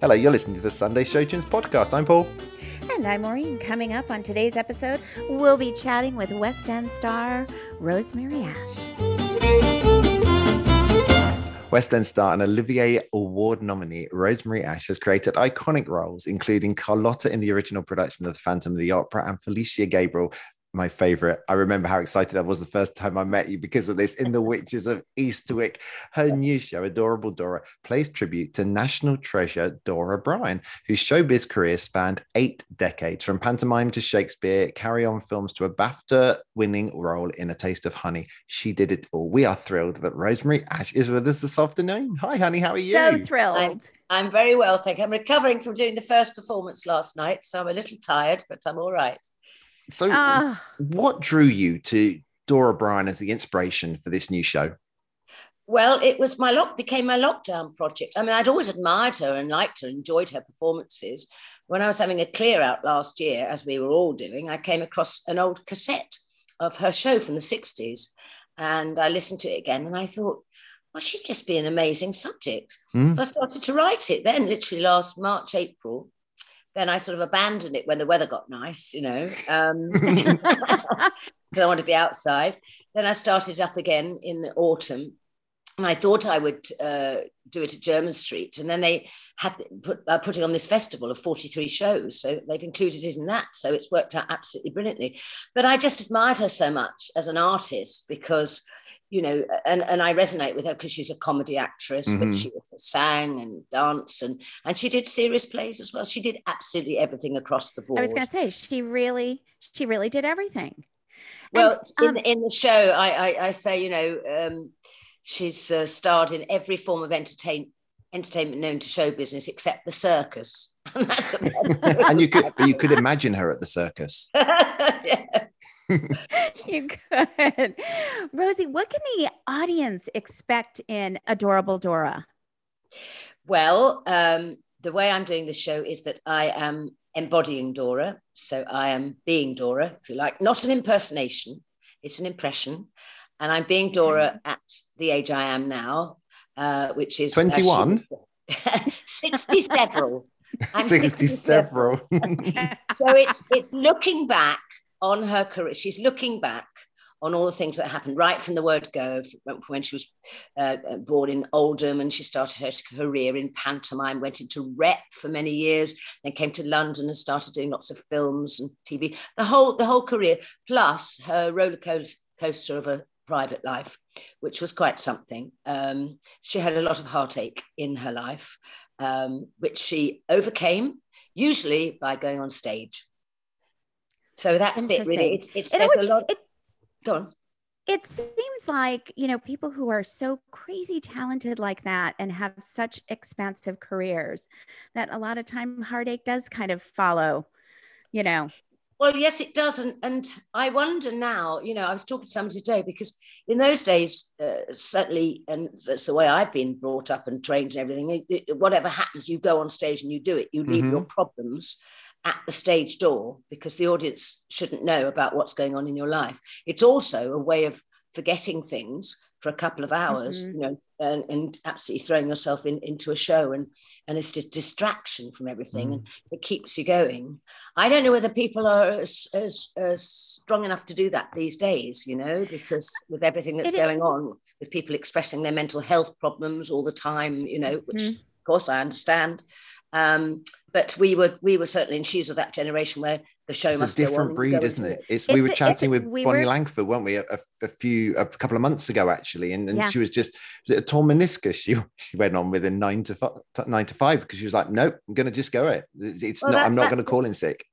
Hello, you're listening to the Sunday Show Tunes podcast. I'm Paul. And I'm Maureen. Coming up on today's episode, we'll be chatting with West End star Rosemary Ash. West End star and Olivier Award nominee Rosemary Ash has created iconic roles, including Carlotta in the original production of The Phantom of the Opera and Felicia Gabriel my favorite. I remember how excited I was the first time I met you because of this in The Witches of Eastwick. Her new show, Adorable Dora, plays tribute to national treasure Dora Bryan, whose showbiz career spanned eight decades from pantomime to Shakespeare, carry on films to a BAFTA winning role in A Taste of Honey. She did it all. We are thrilled that Rosemary Ash is with us this afternoon. Hi, honey. How are you? So thrilled. I'm, I'm very well, thank you. I'm recovering from doing the first performance last night, so I'm a little tired, but I'm all right. So, uh, what drew you to Dora Bryan as the inspiration for this new show? Well, it was my lock became my lockdown project. I mean, I'd always admired her and liked her, enjoyed her performances. When I was having a clear out last year, as we were all doing, I came across an old cassette of her show from the 60s. And I listened to it again and I thought, well, she'd just be an amazing subject. Mm. So I started to write it then, literally last March, April then I sort of abandoned it when the weather got nice, you know, um, because I wanted to be outside. Then I started up again in the autumn, and I thought I would uh, do it at Jermyn Street, and then they had put, uh, putting on this festival of 43 shows, so they've included it in that. So it's worked out absolutely brilliantly. But I just admired her so much as an artist because you know, and, and I resonate with her because she's a comedy actress, mm-hmm. but she also sang and danced and and she did serious plays as well. She did absolutely everything across the board. I was going to say she really she really did everything. Well, and, um, in in the show, I, I, I say you know um, she's uh, starred in every form of entertain entertainment known to show business except the circus, and that's and you could you could imagine her at the circus. yeah. you could. Rosie, what can the audience expect in Adorable Dora? Well, um, the way I'm doing this show is that I am embodying Dora. So I am being Dora, if you like, not an impersonation, it's an impression. And I'm being Dora at the age I am now, uh, which is 21, uh, 60 several. I'm 60, 60 several. so it's it's looking back on her career. She's looking back on all the things that happened right from the word go when she was uh, born in Oldham and she started her career in pantomime, went into rep for many years, then came to London and started doing lots of films and TV. The whole the whole career, plus her roller coaster of a private life, which was quite something. Um, she had a lot of heartache in her life, um, which she overcame, usually by going on stage. So that's it, really. It's, it's there's was, a lot. It, go on. It seems like, you know, people who are so crazy talented like that and have such expansive careers that a lot of time heartache does kind of follow, you know. Well, yes, it does. And, and I wonder now, you know, I was talking to somebody today because in those days, uh, certainly, and that's the way I've been brought up and trained and everything, it, it, whatever happens, you go on stage and you do it. You leave mm-hmm. your problems at the stage door because the audience shouldn't know about what's going on in your life. It's also a way of forgetting things for a couple of hours, mm-hmm. you know, and, and, absolutely throwing yourself in, into a show and and it's just distraction from everything mm. and it keeps you going. I don't know whether people are as, as, as strong enough to do that these days, you know, because with everything that's it going is. on, with people expressing their mental health problems all the time, you know, which mm. of course I understand. Um, but we were we were certainly in shoes of that generation where the show it's must a different breed, isn't it? It's, it's we were chatting with we Bonnie were... Langford, weren't we, a, a, few a couple of months ago actually, and, and yeah. she was just was it a torn meniscus she she went on with a nine to five, nine to five because she was like, nope, I'm going to just go it. It's, it's well, not. That, I'm not going to call in sick.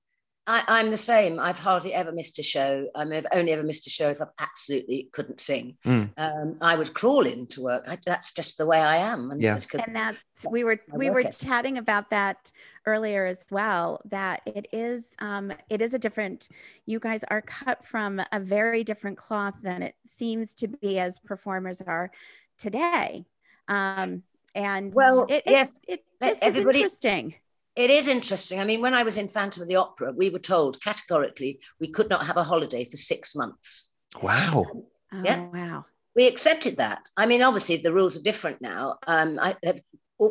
I, am the same. I've hardly ever missed a show. I mean, I've only ever missed a show if I absolutely couldn't sing. Mm. Um, I would crawl into work. I, that's just the way I am. And yeah. And that's we were we were it. chatting about that earlier as well. That it is um, it is a different. You guys are cut from a very different cloth than it seems to be as performers are today. Um, and well, it, yes, it, it just is interesting it is interesting. I mean, when I was in Phantom of the Opera, we were told categorically we could not have a holiday for six months. Wow. Oh, yeah. Wow. We accepted that. I mean, obviously the rules are different now. Um, I have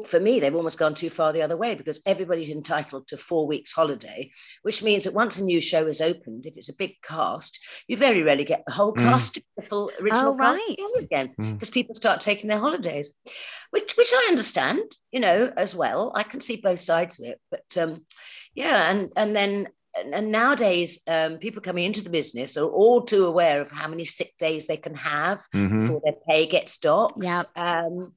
for me, they've almost gone too far the other way because everybody's entitled to four weeks holiday, which means that once a new show is opened, if it's a big cast, you very rarely get the whole mm. cast, the full original oh, cast right. again, because mm. people start taking their holidays, which which I understand, you know, as well. I can see both sides of it, but um, yeah, and and then and nowadays um, people coming into the business are all too aware of how many sick days they can have mm-hmm. before their pay gets docked. Yeah. Um,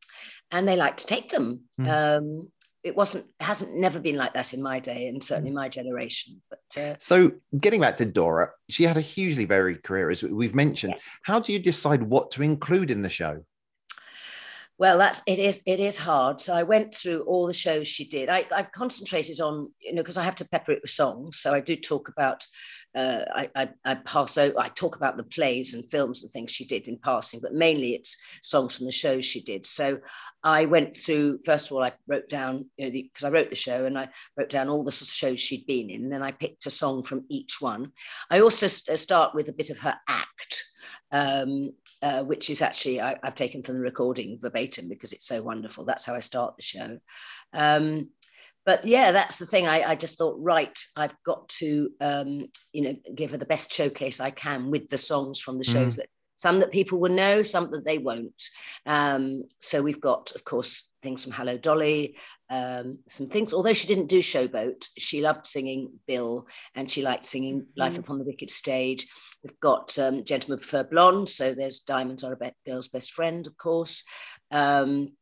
and they like to take them. Mm. Um, it wasn't hasn't never been like that in my day and certainly my generation but uh, so getting back to dora she had a hugely varied career as we've mentioned yes. how do you decide what to include in the show well that's it is it is hard so i went through all the shows she did I, i've concentrated on you know because i have to pepper it with songs so i do talk about uh, I, I, I, pass over, I talk about the plays and films and things she did in passing, but mainly it's songs from the shows she did. So I went through, first of all, I wrote down, you know, because I wrote the show and I wrote down all the shows she'd been in, and then I picked a song from each one. I also st- uh, start with a bit of her act. Um, uh, which is actually I, have taken from the recording verbatim because it's so wonderful. That's how I start the show. Um, but yeah, that's the thing. I, I just thought, right, I've got to, um, you know, give her the best showcase I can with the songs from the mm. shows that some that people will know, some that they won't. Um, so we've got, of course, things from Hello Dolly, um, some things. Although she didn't do Showboat, she loved singing Bill and she liked singing mm-hmm. Life Upon the Wicked Stage. We've got um, Gentlemen Prefer Blonde, so there's Diamonds Are a Girl's Best Friend, of course. Um,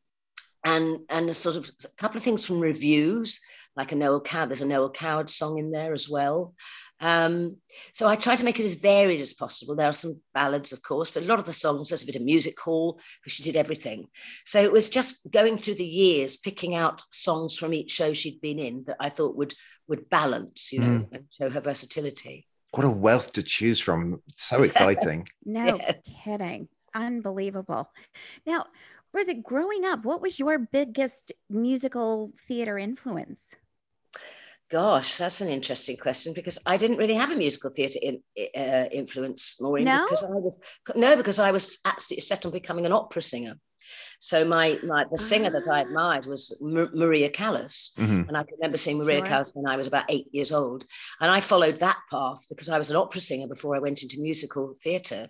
and and a sort of a couple of things from reviews, like a Noel Coward. There's a Noel Coward song in there as well. Um, so I try to make it as varied as possible. There are some ballads, of course, but a lot of the songs, there's a bit of music hall because she did everything. So it was just going through the years, picking out songs from each show she'd been in that I thought would would balance, you know, mm. and show her versatility. What a wealth to choose from! So exciting. no yeah. kidding, unbelievable. Now, Rosie, growing up, what was your biggest musical theater influence? Gosh, that's an interesting question because I didn't really have a musical theatre in, uh, influence, Maureen. No? because I was no, because I was absolutely set on becoming an opera singer. So my, my the singer that I ah. admired was M- Maria Callas, mm-hmm. and I remember seeing Maria sure. Callas when I was about eight years old, and I followed that path because I was an opera singer before I went into musical theatre,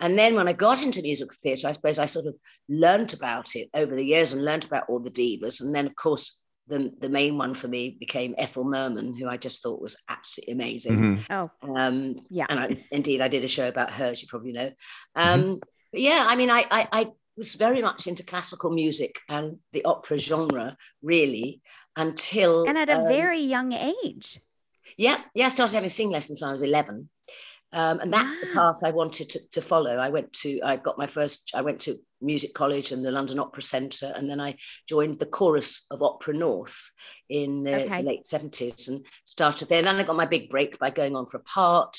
and then when I got into musical theatre, I suppose I sort of learnt about it over the years and learnt about all the divas, and then of course the, the main one for me became Ethel Merman, who I just thought was absolutely amazing. Mm-hmm. Oh, um, yeah. And I, indeed, I did a show about her, as you probably know. Um, mm-hmm. But yeah, I mean, I, I, I was very much into classical music and the opera genre, really, until. And at a um, very young age. Yeah, yeah, I started having singing lessons when I was 11. Um, and that's the path I wanted to, to, follow. I went to, I got my first, I went to music college and the London Opera Centre, and then I joined the chorus of Opera North in uh, okay. the late 70s and started there. And then I got my big break by going on for a part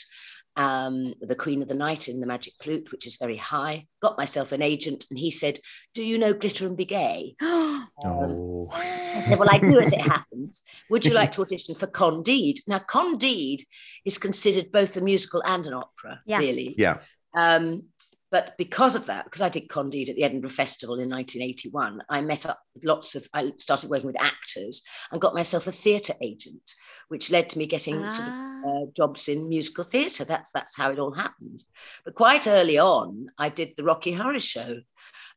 um, the Queen of the Night in the Magic Flute, which is very high. Got myself an agent, and he said, "Do you know Glitter and Be Gay?" um, oh. I said, "Well, I do as it happens. Would you like to audition for Candide?" Now, Candide is considered both a musical and an opera, yeah. really. Yeah. Um, but because of that, because I did Candide at the Edinburgh Festival in 1981, I met up with lots of, I started working with actors and got myself a theatre agent, which led to me getting ah. sort of ah. uh, jobs in musical theatre. That's, that's how it all happened. But quite early on, I did the Rocky Horror Show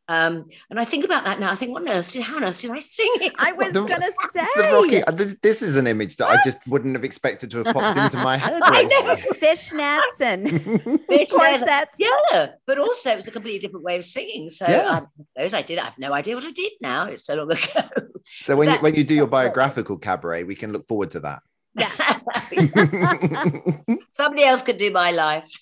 um, and I think about that now. I think, what on earth did, how on earth did I sing it? I was going to say. The Rocky, uh, this is an image that what? I just wouldn't have expected to have popped into my head. I know. Fishnets and corsets. Yeah, but also it was a completely different way of singing. So yeah. those I did. I have no idea what I did now. It's so long ago. So when, that, you, when you do your biographical right. cabaret, we can look forward to that. Somebody else could do my life.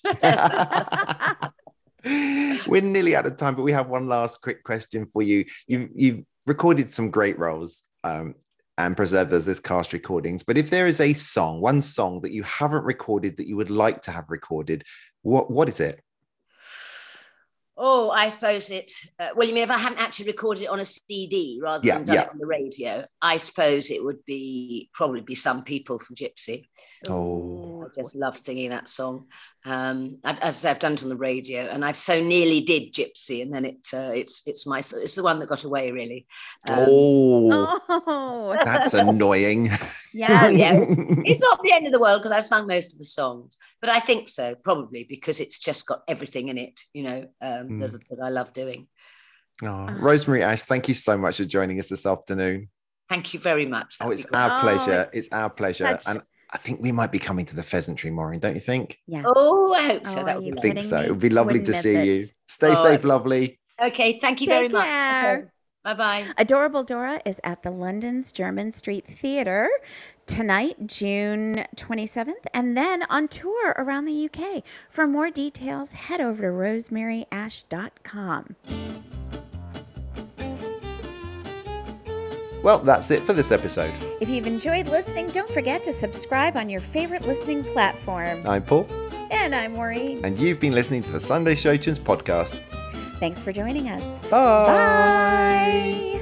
We're nearly out of time, but we have one last quick question for you. You've you've recorded some great roles um, and preserved as this cast recordings. But if there is a song, one song that you haven't recorded that you would like to have recorded, what what is it? Oh, I suppose it. Uh, well, you mean if I haven't actually recorded it on a CD rather yeah, than done yeah. it on the radio? I suppose it would be probably be some people from Gypsy. Oh, I just love singing that song. Um, as I say, I've done it on the radio, and I've so nearly did Gypsy, and then it uh, it's it's my it's the one that got away really. Um, oh, oh, that's annoying. Yeah, yeah. It's not the end of the world because I've sung most of the songs, but I think so probably because it's just got everything in it, you know, um, mm. that, that I love doing. Oh, Rosemary Ash, thank you so much for joining us this afternoon. Thank you very much. That'd oh, it's our pleasure. Oh, it's, it's, our pleasure. Such... And I think we might be coming to the pheasantry, Maureen, don't you think? Yeah. Oh, I hope so. Oh, that would be I think so. It would be lovely to see it. you. Stay oh, safe, lovely. Okay. Thank you Take very care. much. Okay. Bye bye. Adorable Dora is at the London's Jermyn Street Theatre tonight, June 27th, and then on tour around the UK. For more details, head over to rosemaryash.com. Well, that's it for this episode. If you've enjoyed listening, don't forget to subscribe on your favorite listening platform. I'm Paul. And I'm Maureen. And you've been listening to the Sunday Show Tunes podcast. Thanks for joining us. Bye. Bye.